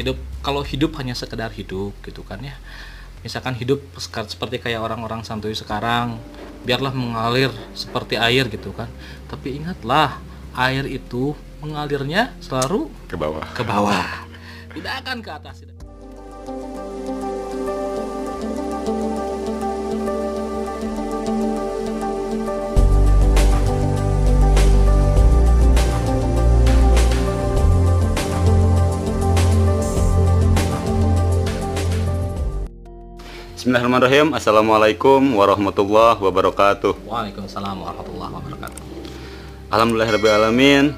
hidup kalau hidup hanya sekedar hidup gitu kan ya. Misalkan hidup seperti kayak orang-orang santuy sekarang biarlah mengalir seperti air gitu kan. Tapi ingatlah air itu mengalirnya selalu Ke bawah. ke bawah. Tidak akan ke atas Bismillahirrahmanirrahim. Assalamualaikum warahmatullahi wabarakatuh. Waalaikumsalam warahmatullahi wabarakatuh Alhamdulillahirrahmanirrahim.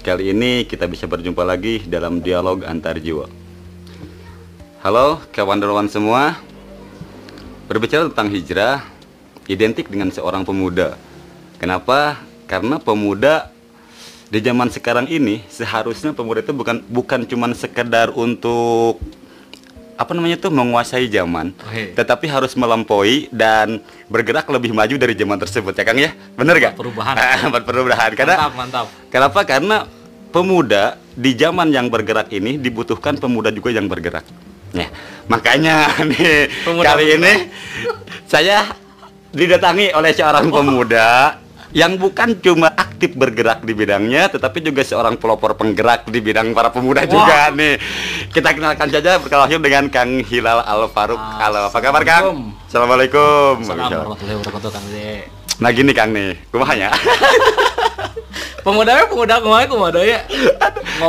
Kali ini kita bisa berjumpa lagi dalam dialog antar jiwa. Halo kawan-kawan semua. Berbicara tentang hijrah, identik dengan seorang pemuda. Kenapa? Karena pemuda di zaman sekarang ini seharusnya pemuda itu bukan bukan cuman sekedar untuk apa namanya tuh menguasai zaman, Oke. tetapi harus melampaui dan bergerak lebih maju dari zaman tersebut ya Kang ya, bener gak? Perubahan. Perubahan karena mantap mantap Kenapa? Karena pemuda di zaman yang bergerak ini dibutuhkan pemuda juga yang bergerak. Ya, makanya nih Pemuda kali bergerak. ini saya didatangi oleh seorang pemuda yang bukan cuma aktif bergerak di bidangnya, tetapi juga seorang pelopor penggerak di bidang para pemuda juga nih. Kita kenalkan saja berkelahi dengan Kang Hilal Al Faruk. Halo, apa kabar Kang? Assalamualaikum. Assalamualaikum warahmatullahi wabarakatuh Kang. Nah gini Kang nih, kumahnya. Pemuda ya, pemuda ke mana pemuda ya?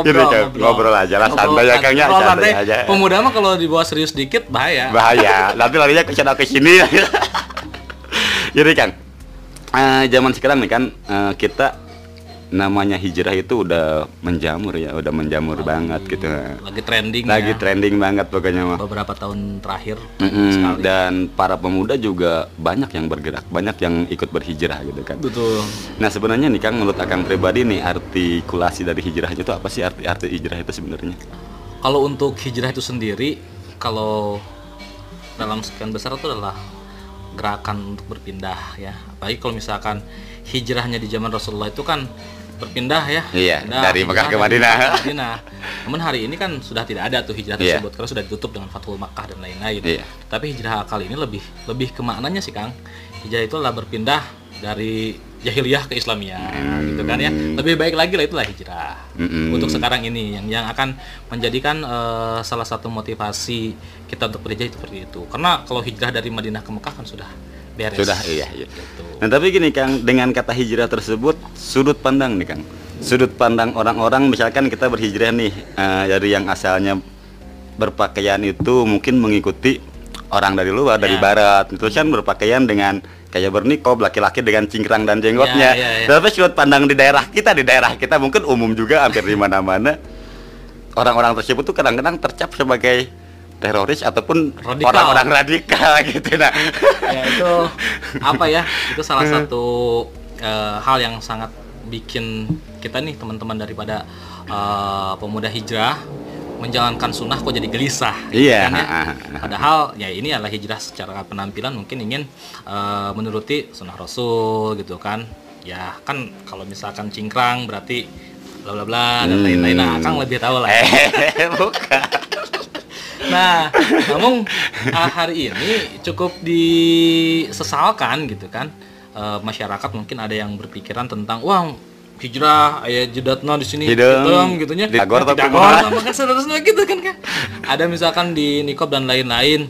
Gini, Kang, ngobrol aja lah, santai ya, Kang, ya, Ngobrol santai santai. aja. Pemuda mah kalau dibawa serius dikit bahaya. bahaya nanti larinya ke sana ke sini jadi kang eh, zaman sekarang nih kan eh, kita namanya hijrah itu udah menjamur ya udah menjamur banget gitu Lagi trending lagi ya. trending banget pokoknya mah Beberapa tahun terakhir sekali. dan para pemuda juga banyak yang bergerak banyak yang ikut berhijrah gitu kan Betul. nah sebenarnya nih kang menurut akang pribadi nih artikulasi dari hijrah itu apa sih arti arti hijrah itu sebenarnya Kalau untuk hijrah itu sendiri, kalau dalam sekian besar itu adalah gerakan untuk berpindah ya. Apalagi kalau misalkan hijrahnya di zaman Rasulullah itu kan berpindah ya. Iya, Pindah, dari Mekah ke Madinah. Madinah. Namun hari ini kan sudah tidak ada tuh hijrah Iya. tersebut karena sudah ditutup dengan Fathul Makkah dan lain-lain. Iya. Tapi hijrah kali ini lebih lebih ke maknanya sih Kang. Hijrah itu adalah berpindah dari jahiliyah ke Islamiyah gitu kan ya. Lebih baik lagi lah itulah hijrah. Mm-mm. Untuk sekarang ini yang yang akan menjadikan eh, salah satu motivasi kita untuk berhijrah itu seperti itu. Karena kalau hijrah dari Madinah ke Mekah kan sudah beres. Sudah, iya, iya. Gitu. Nah tapi gini Kang, dengan kata hijrah tersebut sudut pandang nih Kang. Sudut pandang orang-orang misalkan kita berhijrah nih eh, dari yang asalnya berpakaian itu mungkin mengikuti orang dari luar dari Ya. barat. Terus kan berpakaian dengan kayak bernikob laki-laki dengan cingkrang dan jenggotnya. Ya, ya, ya. Tapi sudut pandang di daerah kita di daerah kita mungkin umum juga hampir di mana-mana orang-orang tersebut tuh kadang-kadang tercap sebagai teroris ataupun Radikal. orang-orang radikal gitu nah. ya itu apa ya? Itu salah satu eh, hal yang sangat bikin kita nih teman-teman daripada eh, pemuda hijrah menjalankan sunnah kok jadi gelisah. Iya, kan ya? ha, ha, ha. Padahal ya ini adalah hijrah secara penampilan mungkin ingin eh, menuruti sunnah Rasul gitu kan. Ya kan kalau misalkan cingkrang berarti bla bla bla dan Hmm. lain-lain. Nah, Kang lebih tahu lah. Eh, bukan. Nah, namun uh, hari ini cukup disesalkan gitu kan Uh, masyarakat mungkin ada yang berpikiran tentang wah hijrah ayah jedatna di sini hitam gitunya. Di Tagor Nah, tapi sama kan gitu kan kan ada misalkan di nikob dan lain-lain.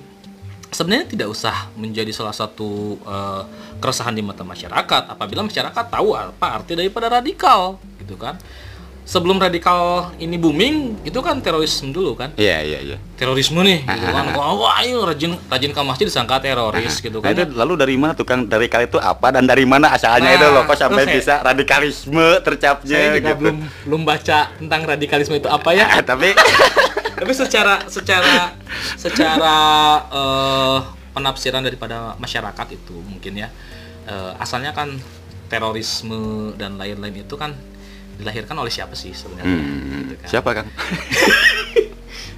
Sebenarnya tidak usah menjadi salah satu uh, keresahan di mata masyarakat. Apabila masyarakat tahu apa arti daripada radikal gitu kan sebelum radikal ini booming itu kan terorisme dulu kan? Iya, iya, iya. terorisme nih gitu kan. Wah, wah ayo rajin rajin ke masjid disangka teroris gitu Nah, kan. itu lalu dari mana tukang dari kali itu apa dan dari mana asalnya Nah, itu loh? Kok sampai saya- bisa radikalisme tercapnya saya juga gitu. belum belum baca tentang radikalisme itu apa ya. Tapi tapi secara secara secara eh, penafsiran daripada masyarakat itu mungkin ya eh, asalnya kan terorisme dan lain-lain itu kan dilahirkan oleh siapa sih sebenarnya Hmm, Gitu kan. siapa Kang?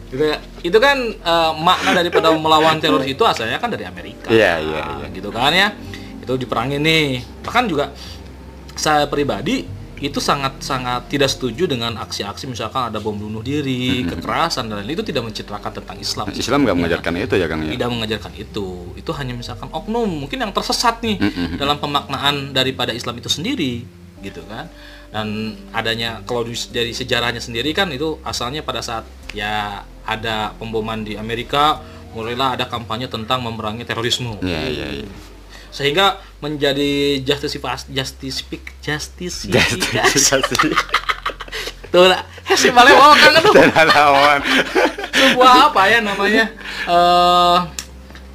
Gitu ya. itu kan eh, makna daripada melawan teroris itu asalnya kan dari Amerika Iya, iya, iya. gitu kan ya itu diperangi nih bahkan juga saya pribadi itu sangat-sangat tidak setuju dengan aksi-aksi misalkan ada bom bunuh diri, kekerasan dan lain itu tidak mencitrakan tentang Islam. Islam nggak mengajarkan itu ya Kang ya. Tidak mengajarkan itu. Itu hanya misalkan oknum mungkin yang tersesat nih dalam pemaknaan daripada Islam itu sendiri, gitu kan. Dan adanya kalau dari sejarahnya sendiri kan itu asalnya pada saat ya ada pemboman di Amerika, mulailah ada kampanye tentang memerangi terorisme. Iya iya iya. sehingga menjadi justifikasi justific justifikasi tuh lah. Si balik bawa kan tuh sebuah apa ya namanya eh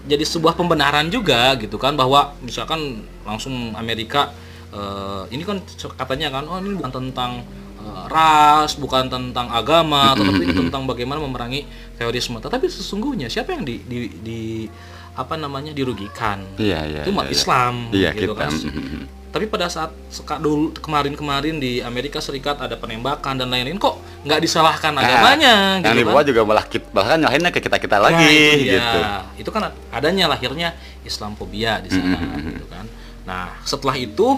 jadi sebuah pembenaran juga gitu kan bahwa misalkan langsung Amerika eh, ini kan katanya kan oh ini bukan tentang eh, ras bukan tentang agama tetapi ini tentang bagaimana memerangi terorisme tetapi sesungguhnya siapa yang di, di, di- apa namanya dirugikan Iya iya. itu umat iya, iya. Islam Iya gitu kita. kan. Tapi pada saat dulu kemarin-kemarin di Amerika Serikat ada penembakan dan lain-lain kok nggak disalahkan Nah, agamanya Yang gitu dibawa kan. juga malah kita, bahkan nyalahinnya ke kita kita Nah, lagi itu dia. gitu. Itu kan adanya lahirnya Islamfobia di sana gitu kan. Nah, setelah itu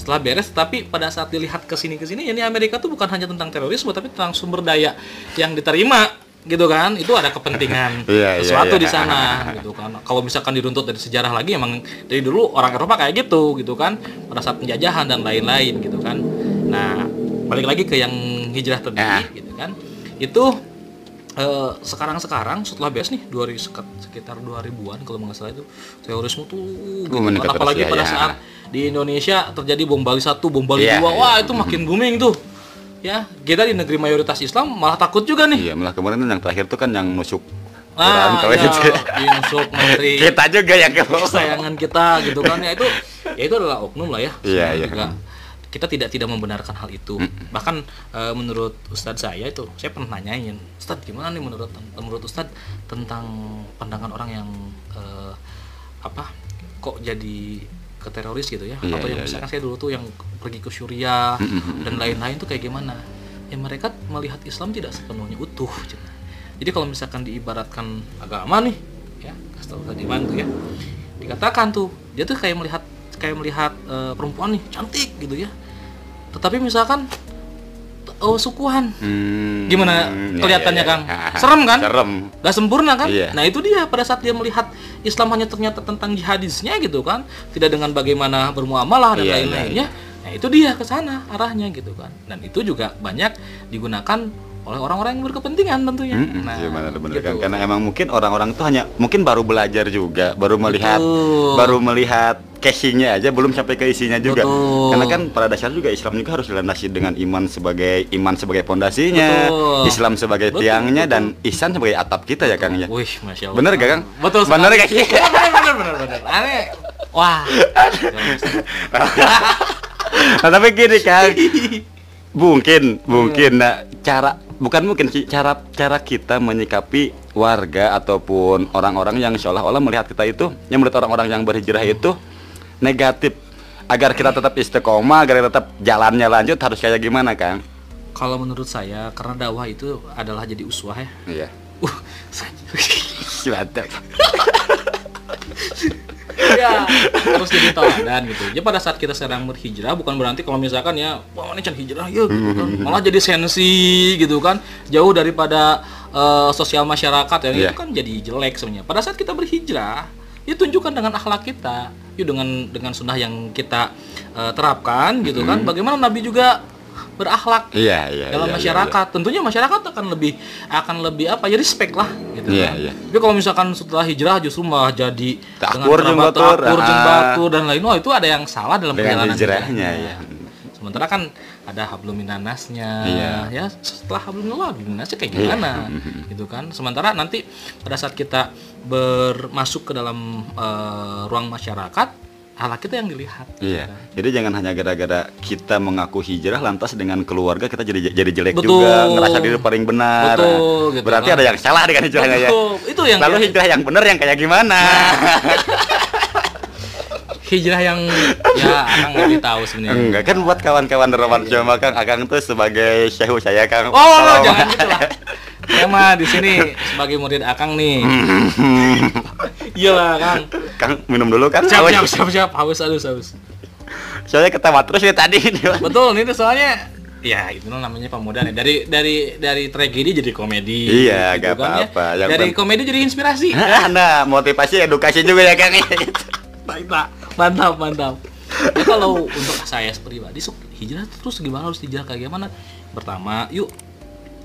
setelah beres tapi pada saat dilihat ke sini ke sini ini Amerika tuh bukan hanya tentang terorisme tapi tentang sumber daya yang diterima gitu kan? Itu ada kepentingan Iya, iya, sesuatu iya. di sana gitu kan? Kalau misalkan diruntut dari sejarah lagi emang dari dulu orang Eropa kayak gitu gitu kan? Pada saat penjajahan dan lain-lain gitu kan? Nah balik lagi ke yang hijrah tadi Ya. gitu kan? Itu eh, sekarang-sekarang setelah beres nih 2000 sek- sekitar 2000-an kalau nggak salah itu terorisme tuh gitu meningkat apalagi ya, pada ya. saat di Indonesia terjadi bom Bali satu bom Bali Iya, dua iya. wah itu makin booming tuh ya kita di negeri mayoritas Islam malah takut juga nih Iya, malah kemarin yang terakhir tuh kan yang nusuk ah kalau ya, gitu. diinusuk menteri Kita juga yang ke kesayangan kita gitu kan ya itu ya itu adalah oknum lah ya Iya, iya. Kita tidak tidak membenarkan hal itu. Bahkan eh, menurut Ustadz saya itu saya pernah nanyain Ustadz gimana nih menurut menurut Ustadz tentang pandangan orang yang eh, apa kok jadi ke teroris gitu ya? Iya, atau yang iya, misalkan saya dulu tuh yang pergi ke Suriah dan lain-lain tuh kayak gimana? Ya mereka melihat Islam tidak sepenuhnya utuh jadi kalau misalkan diibaratkan agama nih ya kasih tahu tadi bantu ya dikatakan tuh dia tuh kayak melihat kayak melihat eh, perempuan nih cantik gitu ya tetapi misalkan oh sukuan Hmm, gimana iya, kelihatannya iya, iya. Kang serem kan Serem. Gak sempurna kan? Iya. Nah itu dia pada saat dia melihat Islam hanya ternyata tentang jihadisnya gitu kan, tidak dengan bagaimana bermuamalah dan Iya, iya, lain-lainnya. Nah itu dia ke sana arahnya gitu kan. Dan itu juga banyak digunakan oleh orang-orang yang berkepentingan tentunya. Mm-mm, nah, iya benar benar gitu. kan karena emang mungkin orang-orang tuh hanya mungkin baru belajar juga baru melihat Betul. baru melihat casingnya aja belum sampai ke isinya juga Betul. karena kan pada dasarnya juga Islam juga harus dilandasi dengan iman sebagai iman sebagai pondasinya. Islam sebagai Betul, tiangnya betul. dan ihsan sebagai atap kita ya Kang ya Wih, masya Allah. bener gak Kang Betul. bener gak sih bener bener bener bener. Aneh. Wah. nah, tapi gini Kang mungkin mungkin nah, cara bukan mungkin sih cara cara kita menyikapi warga ataupun orang-orang yang seolah-olah melihat kita itu yang melihat orang-orang yang berhijrah itu negatif agar kita tetap istiqomah agar kita tetap jalannya lanjut harus kayak gimana Kang Kalau menurut saya karena dakwah itu adalah jadi uswah ya. iya Uh, Mantap. ya harus jadi teladan gitu. Ya pada saat kita sedang berhijrah bukan berarti kalau misalkan ya wah ini can hijrah ya gitu kan. Malah jadi sensi gitu kan. Jauh daripada eh, sosial masyarakat ya Iya. itu kan jadi jelek sebenarnya. Pada saat kita berhijrah ya tunjukkan dengan akhlak kita. Yuk dengan dengan sunnah yang kita eh, terapkan gitu kan. Bagaimana Nabi juga berakhlak iya iya dalam iya, iya, masyarakat tentunya masyarakat akan lebih akan lebih apa ya respect lah gitu Iya, kan. iya. tapi kalau misalkan setelah hijrah justru malah jadi Takur jeung kerabat batur, takur jeung ah. dan lain wah itu ada yang salah dalam dengan perjalanan hijrahnya hijrahnya. ya sementara kan ada hablum minanasnya Iya. ya setelah hablum minanasnya kayak Iya. gimana gitu kan sementara nanti pada saat kita bermasuk ke dalam eh, ruang masyarakat akhlak kita yang dilihat gitu Iya, kan. jadi jangan hanya gara-gara kita mengaku hijrah lantas dengan keluarga kita jadi jadi jelek Betul. juga, ngerasa diri paling benar. Betul, gitu Berarti kan. ada yang salah dengan hijrahnya ya. Itu yang Lalu hijrah yang benar yang kayak gimana? hijrah yang ya akan lebih tahu sebenarnya Enggak kan buat kawan-kawan Roman Joma Kang Akang tuh sebagai syehu saya Kang. Oh, Kalau- jangan gitu lah. Saya mah di sini sebagai murid Akang nih. Iya lah, Kang. Kang minum dulu kan. Siap, siap, siap, siap. Haus, haus, haus. soalnya ketawa terus ya tadi betul ini tuh soalnya ya itu namanya pemuda nih dari dari dari tragedi jadi komedi Iya, gitu gak kan ya. apa-apa. Yang dari pen- komedi jadi inspirasi nah motivasi edukasi juga ya kang Baiklah, mantap, mantap. Ya, kalau untuk saya pribadi, sok hijrah terus gimana harus hijrah? Kayak gimana? Pertama, yuk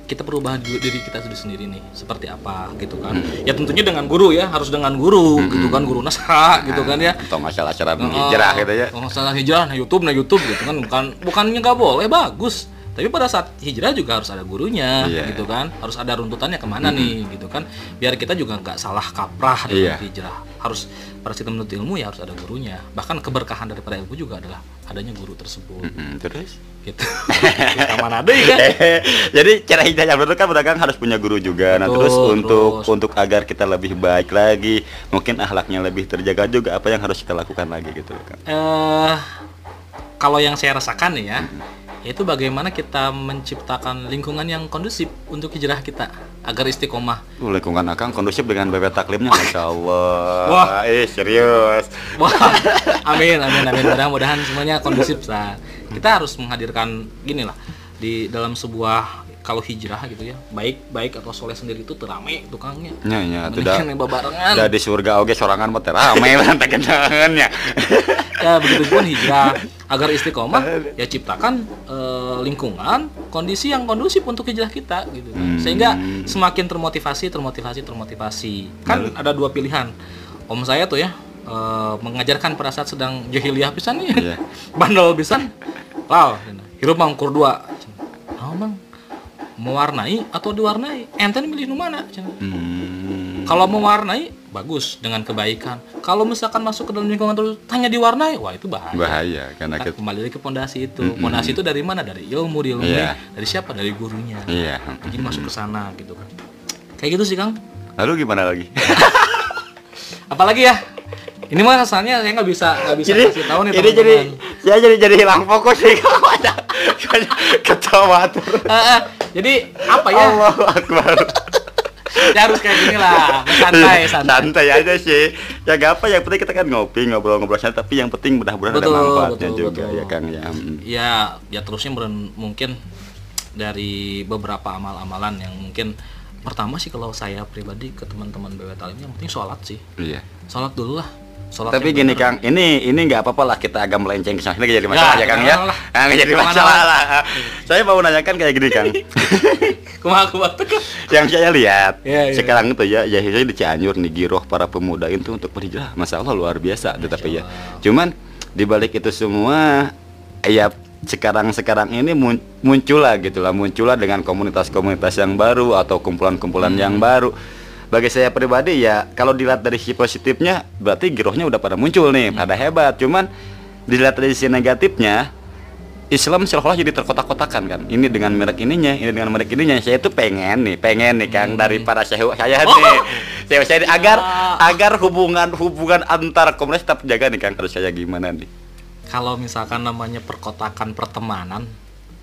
kita perubahan dulu diri kita sendiri nih seperti apa gitu kan? Ya tentunya dengan guru ya harus dengan guru gitu kan? Guru nasra gitu kan ya? atau masalah cara hijrah gitu ya. Masalah hijrah, nah YouTube, nah YouTube gitu kan? Bukan bukannya nggak boleh bagus. Tapi pada saat hijrah juga harus ada gurunya, Iya. gitu kan, harus ada runtutannya ke mana nih, gitu kan, biar kita juga nggak salah kaprah dalam hijrah. Harus pada kita menuntut ilmu ya harus ada gurunya. Bahkan keberkahan daripada ilmu juga adalah adanya guru tersebut, Mm, terus gitu. Terus ke mana deh kan? jadi cara hijrah yang benar kan pedagang harus punya guru juga nah Betul, terus untuk terus. untuk agar kita lebih baik lagi mungkin akhlaknya lebih terjaga juga apa yang harus kita lakukan lagi gitu kan eh kalau yang saya rasakan ya, yaitu bagaimana kita menciptakan lingkungan yang kondusif untuk hijrah kita agar istiqomah Uh, lingkungan akang kondusif dengan bebet taklimnya masya Allah Wah. eh serius Wah, amin, amin, amin. Mudah-mudahan semuanya kondusif. Nah, kita harus menghadirkan gini lah di dalam sebuah kalau hijrah gitu ya, baik baik atau soleh sendiri itu terame tukangnya. nya nya tidak. Udah di surga oke sorangan mah teh rame lantai kenangannya. Ya begitu pun hijrah agar istiqomah ya ciptakan eh, lingkungan kondisi yang kondusif untuk hijrah kita gitu kan. Hmm. sehingga semakin termotivasi termotivasi termotivasi kan ada dua pilihan om saya tuh ya eh, mengajarkan pada saat sedang jahiliyah pisan nih Iya. bandel pisan law hirup mang kur dua mewarnai atau diwarnai enten milih nu mana. Hmm. kalau mewarnai bagus dengan kebaikan kalau misalkan masuk ke dalam lingkungan terus tanya diwarnai wah itu bahaya Bahaya karena Nah, kita kembali lagi ke pondasi itu. Pondasi itu dari mana? Dari ilmu, di ilmu. Iya. Dari siapa? Dari gurunya. Iya. Jadi masuk ke sana gitu kan. Kayak gitu sih, Kang. Lalu gimana lagi? Apalagi ya? Ini mah kesannya saya nggak bisa nggak bisa Jadi, kasih tahu nih ini jadi saya jadi jadi hilang fokus nih banyak banyak ketawa terus. Jadi apa ya? Allahu Akbar. Ya harus kayak gini lah, santai, santai. Santai aja sih. Ya gak apa, yang penting kita kan ngopi, ngobrol-ngobrol santai, tapi yang penting mudah-mudahan ada manfaatnya betul, juga betul. ya Kang ya. Mm. Ya, ya terusnya mungkin dari beberapa amal-amalan yang mungkin pertama sih kalau saya pribadi ke teman-teman BW Talim yang penting sholat sih. Iya. Sholat dulu lah. Sholat Tapi gini bener. Kang, ini ini nggak apa-apa lah kita agak melenceng ke sana. Ini jadi masalah Ya, ya, Kang ya. Nah, nggak jadi masalah lah. Saya mau nanyakan kayak gini Kang. Kumaha Kang? yang saya lihat Ya, ya. sekarang itu ya ya saya di Cianjur nih giroh para pemuda itu untuk berhijrah Masya Allah luar biasa tetapi ya cuman dibalik itu semua ya sekarang sekarang ini mun- muncul lah gitu lah muncul lah dengan komunitas-komunitas yang baru atau kumpulan-kumpulan Hmm. yang baru bagi saya pribadi ya kalau dilihat dari sisi positifnya berarti girohnya udah pada muncul nih Hmm. pada hebat cuman dilihat dari sisi negatifnya Islam seolah-olah jadi terkotak-kotakan kan. Ini dengan merek ininya, ini dengan merek ininya. Saya tuh pengen nih, pengen nih Kang dari para saya Hmm. Oh. nih. Saya saya agar Wah. agar hubungan hubungan antara komunitas tetap jaga nih Kang. Harus saya gimana nih? kalau misalkan namanya perkotakan pertemanan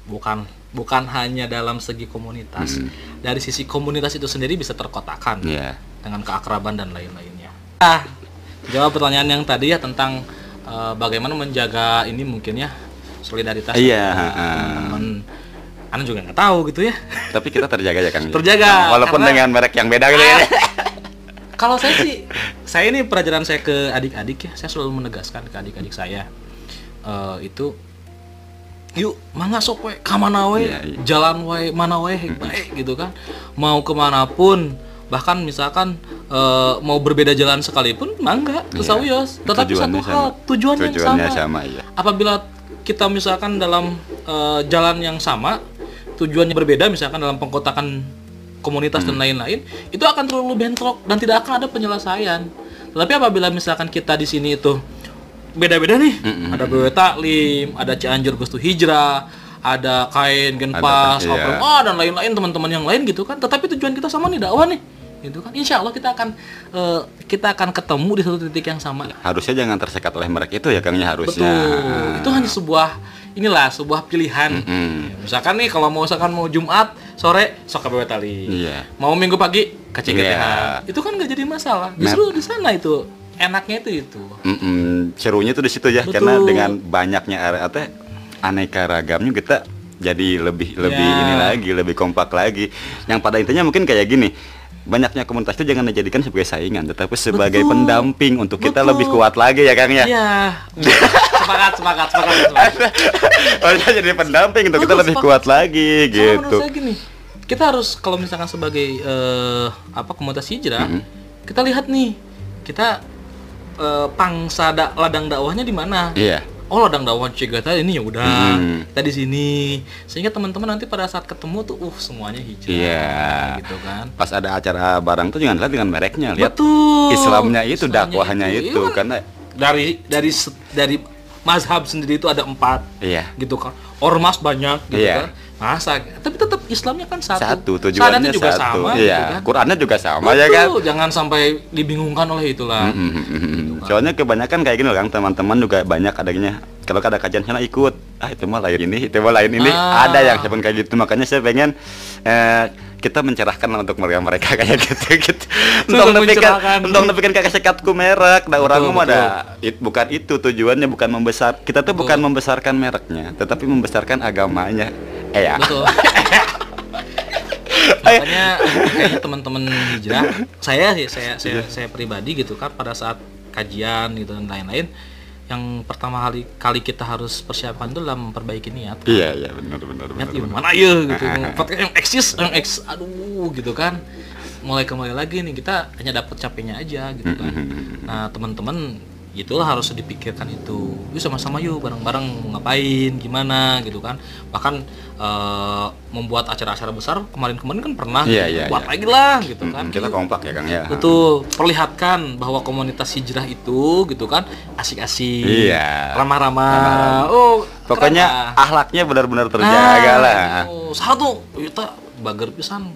bukan bukan hanya dalam segi komunitas dari sisi komunitas itu sendiri bisa terkotakan Iya. dengan keakraban dan lain-lainnya ah jawab pertanyaan yang tadi ya tentang eh, bagaimana menjaga ini mungkin ya solidaritas Iya, heeh. teman-teman Anda juga nggak tahu gitu ya Tapi kita terjaga ya Kang. ya? Terjaga, Walaupun karena- dengan merek yang beda gitu ya. kalau saya sih saya ini pelajaran saya ke adik-adik ya saya selalu menegaskan ke adik-adik saya eh, itu yuk mangga sok we kamana we Iya, iya. jalan we mana we baik gitu kan mau ke mana pun bahkan misalkan eh, mau berbeda jalan sekalipun mangga Iya. kesawios tetapi satu Tujuannya hal sama. tujuan yang Tujuannya sama, sama, iya. apabila kita misalkan dalam eh, jalan yang sama tujuannya berbeda misalkan dalam pengkotakan komunitas Hmm. dan lain-lain itu akan terlalu bentrok dan tidak akan ada penyelesaian tetapi apabila misalkan kita di sini itu beda-beda nih ada BW Taklim ada Cianjur Gustu Hijrah ada kain Genpas Ada, iya. Oh, dan lain-lain teman-teman yang lain gitu kan tetapi tujuan kita sama nih dakwah nih gitu kan insya Allah kita akan eh, kita akan ketemu di satu titik yang sama Harusnya jangan tersekat oleh merek itu ya Kang ya harusnya. Betul. Itu hanya sebuah inilah sebuah pilihan. Mm-mm. Ya, Misalkan nih kalau mau misalkan mau Jumat sore sok ke Tali. Iya. Mau Minggu pagi ke. Iya. Itu kan nggak jadi masalah. Justru di sana itu enaknya itu itu Mm-mm, serunya tuh di situ ya Betul. karena dengan banyaknya area apa aneka ragamnya kita jadi lebih lebih Ya. ini lagi lebih kompak lagi yang pada intinya mungkin kayak gini banyaknya komunitas itu jangan dijadikan sebagai saingan tetapi sebagai Betul. pendamping untuk kita Betul. lebih kuat lagi ya Kang ya Iya. sepakat sepakat, sepakat. Harusnya jadi pendamping untuk kita Betul, lebih sepakat. kuat lagi menurut gitu saya gini, kita harus kalau misalkan sebagai eh, apa komunitas hijrah, Mhm. kita lihat nih, kita eh, pangsa da- ladang dakwahnya di mana? iya Oh ladang dakwah Cigata ini ya udah, Mhm. kita di sini, sehingga teman-teman nanti pada saat ketemu tuh, uh semuanya hijrah, Iya. gitu kan? pas ada acara barang tuh jangan lihat dengan mereknya lihat Betul. Islamnya itu Islamnya dakwahnya itu. itu, Iya kan? karena Dari dari dari mazhab sendiri itu ada empat, iya gitu kan? Ormas banyak, gitu Iya. kan? Masa, tapi tetap Islamnya kan satu. satu tujuannya juga satu sama, iya gitu kan? Qurannya juga sama ya kan Betul, jangan sampai dibingungkan oleh itulah. Mm-mm. Soalnya kebanyakan kayak gini loh Kang, teman-teman juga banyak adanya kalau ada kajian sana ikut. Ah itu mah lain ini, itu mah lain ini. Ah. Ada yang siapa kayak gitu. Makanya saya pengen eh, kita mencerahkan lah untuk mereka mereka kayak gitu gitu. Entong Untuk nepikan, entong nepikan kakek sekatku merek. Nah orang mah ada it- bukan itu tujuannya bukan membesar. Kita tuh Betul. bukan membesarkan mereknya, tetapi membesarkan agamanya. Eh ya. Betul. Makanya kayaknya teman-teman hijrah, saya sih saya saya Iya. saya pribadi gitu kan pada saat kajian gitu dan lain-lain yang pertama kali kali kita harus persiapkan itu adalah memperbaiki niat. Iya iya benar benar benar. Niat benar. gimana ya gitu. Yang eksis yang eks aduh gitu kan. Mulai kembali lagi nih kita hanya dapat capeknya aja gitu kan. Nah, teman-teman itulah harus dipikirkan itu. Yuk sama-sama yuk bareng-bareng ngapain, gimana gitu kan. Bahkan eh, membuat acara-acara besar kemarin-kemarin kan pernah Iya, iya, buat iya. lagi lah gitu kan. Mm-mm, kita kompak ya Kang ya. Betul, perlihatkan bahwa komunitas hijrah itu gitu kan asik-asik, Iya. ramah-ramah. Oh, Pokoknya keren lah. ahlaknya benar-benar terjaga lah. Oh, satu kita bager pisan.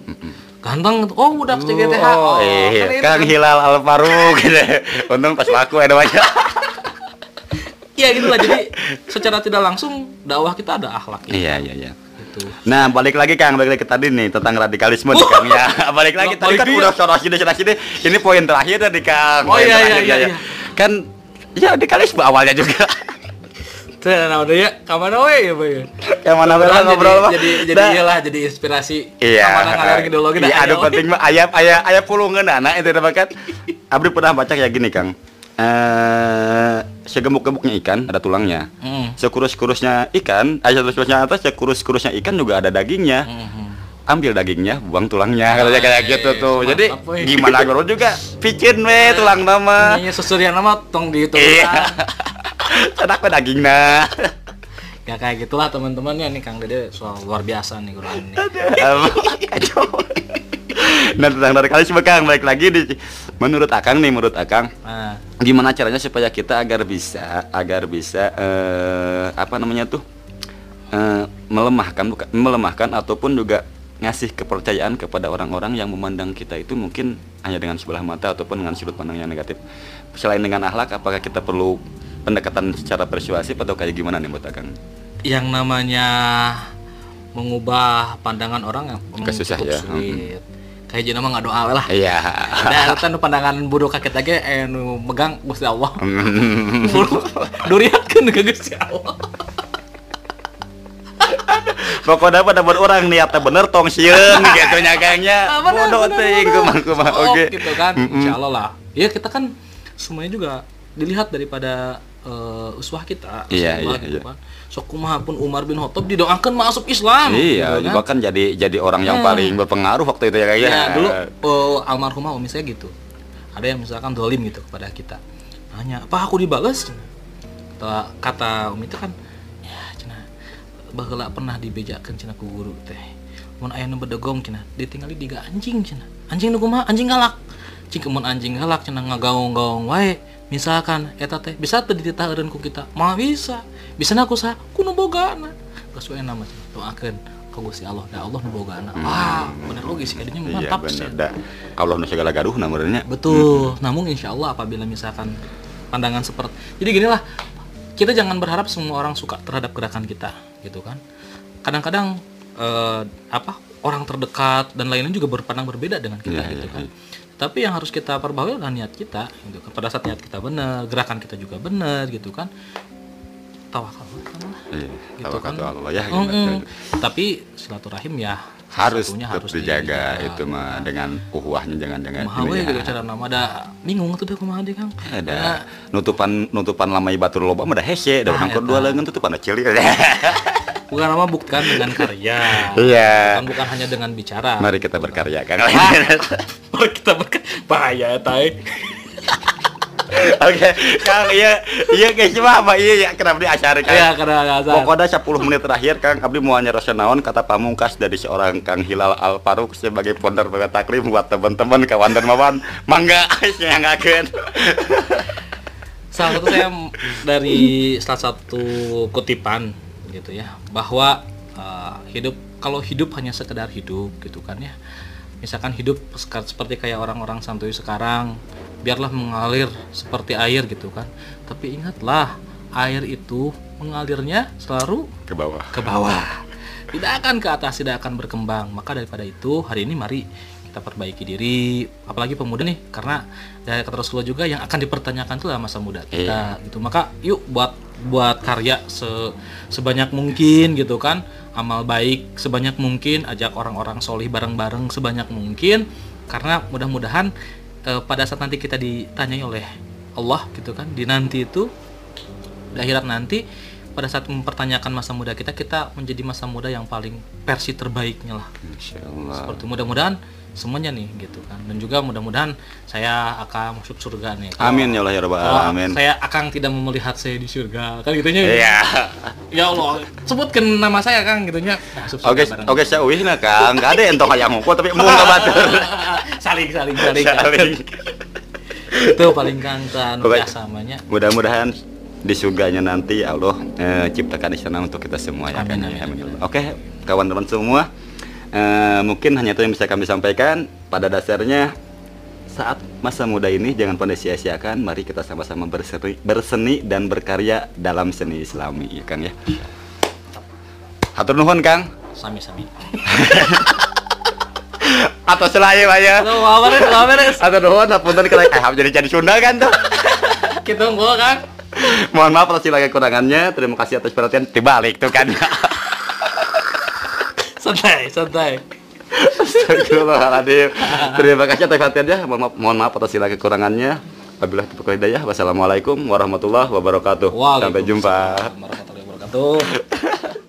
Ganteng oh udah ke CGTH. Oh, iya. ini Kang kan. Hilal Al Faruq gitu. Untung pas laku ada banyak. Iya gitu lah. Jadi secara tidak langsung dakwah kita ada akhlak Iya, iya, iya. gitu. Nah, balik lagi Kang, balik lagi ke tadi nih tentang radikalisme nih Kang ya. Balik lagi tadi Balik kan dia. udah sorot sini sini. Ini poin terakhir tadi Kang. Oh, iya, terakhir, iya, ya. iya. Kan ya radikalisme awalnya juga. Tuh, nah udah ya, kamana we ya, Boy. Yang mana bela ngobrol mah. jadi, jadi, iyalah jadi inspirasi. Iya. Kamana ngalir ideologi dah. Iya, aduh ayo. penting mah ayam ayam ayam pulungan anak itu nama kan. Abdi pernah baca kayak gini Kang. Eh, segemuk-gemuknya ikan ada tulangnya. Mm. Sekurus-kurusnya ikan, aja kurusnya atas, sekurus-kurusnya ikan juga ada dagingnya. Mhm. Ambil dagingnya, buang tulangnya. Katanya kayak gitu tuh. Mantap, Jadi woy. gimana guru juga picin we tulang nama. Ini susurian nama tong di itu. Cedak we dagingna. Ya kayak gitulah teman-teman ya nih Kang Dede soal luar biasa nih Quran ini. Kacau. Nah tentang radikalisme Kang, balik lagi di menurut Akang nih, menurut Akang Nah, gimana caranya supaya kita agar bisa agar bisa eh, apa namanya tuh eh, melemahkan bukan melemahkan ataupun juga ngasih kepercayaan kepada orang-orang yang memandang kita itu mungkin hanya dengan sebelah mata ataupun dengan sudut pandang yang negatif selain dengan akhlak apakah kita perlu pendekatan secara persuasif atau kayak gimana nih buat Akang? yang namanya mengubah pandangan orang yang susah cukup ya. sulit. Kayak jadi nama nggak doa lah. Iya. Ada kan pandangan bodoh kakek lagi eh nu megang Gusti Allah. Hmm. Duriatkeun ke Gusti Allah. Pokoknya pada buat orang niatnya bener tong sieun gitu nyagangnya. Ah, benar, Bodoh teuing kumaha kumaha Oh, oke. gitu kan. Mm-mm. Insya Allah lah. Ya kita kan semuanya juga dilihat daripada eh, uswah kita. Iya, Rasulullah iya, gitu iya. kan. Sok kumaha pun Umar bin Khattab didoakan masuk Islam. Iya, gitu juga kan jadi jadi orang yang Hmm. paling berpengaruh waktu itu ya kayaknya. Ya, dulu oh, almarhumah umi saya gitu. Ada yang misalkan dolim gitu kepada kita. Nanya, apa aku dibales? Kata, kata umi itu kan, ya cina, baheula pernah dibejakan cina ku guru teh. Mun aya nu bedegong cina, ditinggali diga anjing cina. Anjing nu kumaha? Anjing galak. Cing mun anjing galak cina ngagaung-gaung wae. Misalkan eta teh bisa teu dititaheureun ku kita. Mah bisa. Bisa aku sah kuno bogana. Geus we nama. Doakeun ka Gusti Allah, da Allah nu bogana. Wah, bener logis kadinya Iya mantap bener cenah. da. Allah nu segala gaduh namanya. Betul. Namun insya Allah apabila misalkan pandangan seperti, jadi gini lah, kita jangan berharap semua orang suka terhadap gerakan kita, gitu kan? Kadang-kadang eh, apa orang terdekat dan lainnya juga berpandang berbeda dengan kita, Iya, gitu iya, kan? Tapi yang harus kita perbaharui adalah niat kita gitu kan pada saat niat kita benar gerakan kita juga benar gitu kan tawakal kan Iya, gitu tawakal kan Allah ya. Mm-mm. gitu. tapi silaturahim ya Harus tetap dijaga itu mah dengan uhuahnya jangan-jangan Kumaha ini we ya. gitu cara nama ada bingung tuh deh kumaha deh Kang. ada nutupan nutupan lamai batur loba mah da hese da Ah, urang eta. dua leungeun tutupan da cili Bukan nama buktikan dengan karya. Iya. Bukan, bukan hanya dengan bicara. mari kita berkarya Kang Mari kita ber bahaya ya, tai. Oke, Kang, iya, iya guys, cuma apa iya ya kenapa di acara Kang? Ya karena azan. Pokoknya 10 menit terakhir Kang Abdi mau nyerasa naon kata pamungkas dari seorang Kang Hilal Al Faruq sebagai founder Baga Taklim buat teman-teman kawan dan mawan mangga nyangakeun. salah satu saya dari salah satu kutipan gitu ya bahwa eh, hidup kalau hidup hanya sekedar hidup gitu kan ya misalkan hidup seperti kayak orang-orang santuy sekarang biarlah mengalir seperti air gitu kan. Tapi ingatlah air itu mengalirnya selalu Ke bawah. ke bawah. Tidak akan ke atas tidak akan berkembang. Maka daripada itu hari ini mari kita perbaiki diri apalagi pemuda nih karena dari kata Rasulullah juga yang akan dipertanyakan tuh lah masa muda kita gitu. Maka yuk buat buat karya se- sebanyak mungkin gitu kan amal baik sebanyak mungkin ajak orang-orang solih bareng-bareng sebanyak mungkin karena mudah-mudahan eh, pada saat nanti kita ditanyai oleh Allah gitu kan di nanti itu di akhirat nanti pada saat mempertanyakan masa muda kita kita menjadi masa muda yang paling versi terbaiknya lah. Seperti mudah-mudahan semuanya nih gitu kan dan juga mudah-mudahan saya akan masuk surga nih Kalau- Amin ya Allah ya Rabbal alamin. saya akan tidak melihat saya di surga kan gitunya Iya. ya Allah sebutkan nama saya kang gitunya nah, Oke, oke saya uih nah Kang. Enggak ada entong hayang ngumpul tapi mau enggak batur. saling saling saling, Saling. itu paling kang kan namanya Mudah-mudahan di surganya nanti Allah eh, ciptakan istana untuk kita semua ya Amin, kan. amin, Amin. amin. Oke, kawan-kawan semua, eh, mungkin hanya itu yang bisa kami sampaikan. Pada dasarnya saat masa muda ini jangan pada sia-siakan. Mari kita sama-sama berseni, berseni dan berkarya dalam seni Islami, ya Kang ya. Hatur nuhun Kang. sami-sami Atau selain aja. Aduh, mau beres. Hatur nuhun, hapunten kalau eh jadi jadi Sunda kan tuh. Kita tunggu kan. Mohon maaf atas segala kekurangannya. Terima kasih atas perhatian. Dibalik tuh kan. Santai, santai. Astagfirullahaladzim. Terima kasih atas perhatiannya. Mohon maaf, mohon maaf atas segala kekurangannya. Wabillahi taufiq hidayah. Wassalamualaikum warahmatullahi wabarakatuh. Sampai jumpa. Warahmatullahi wabarakatuh.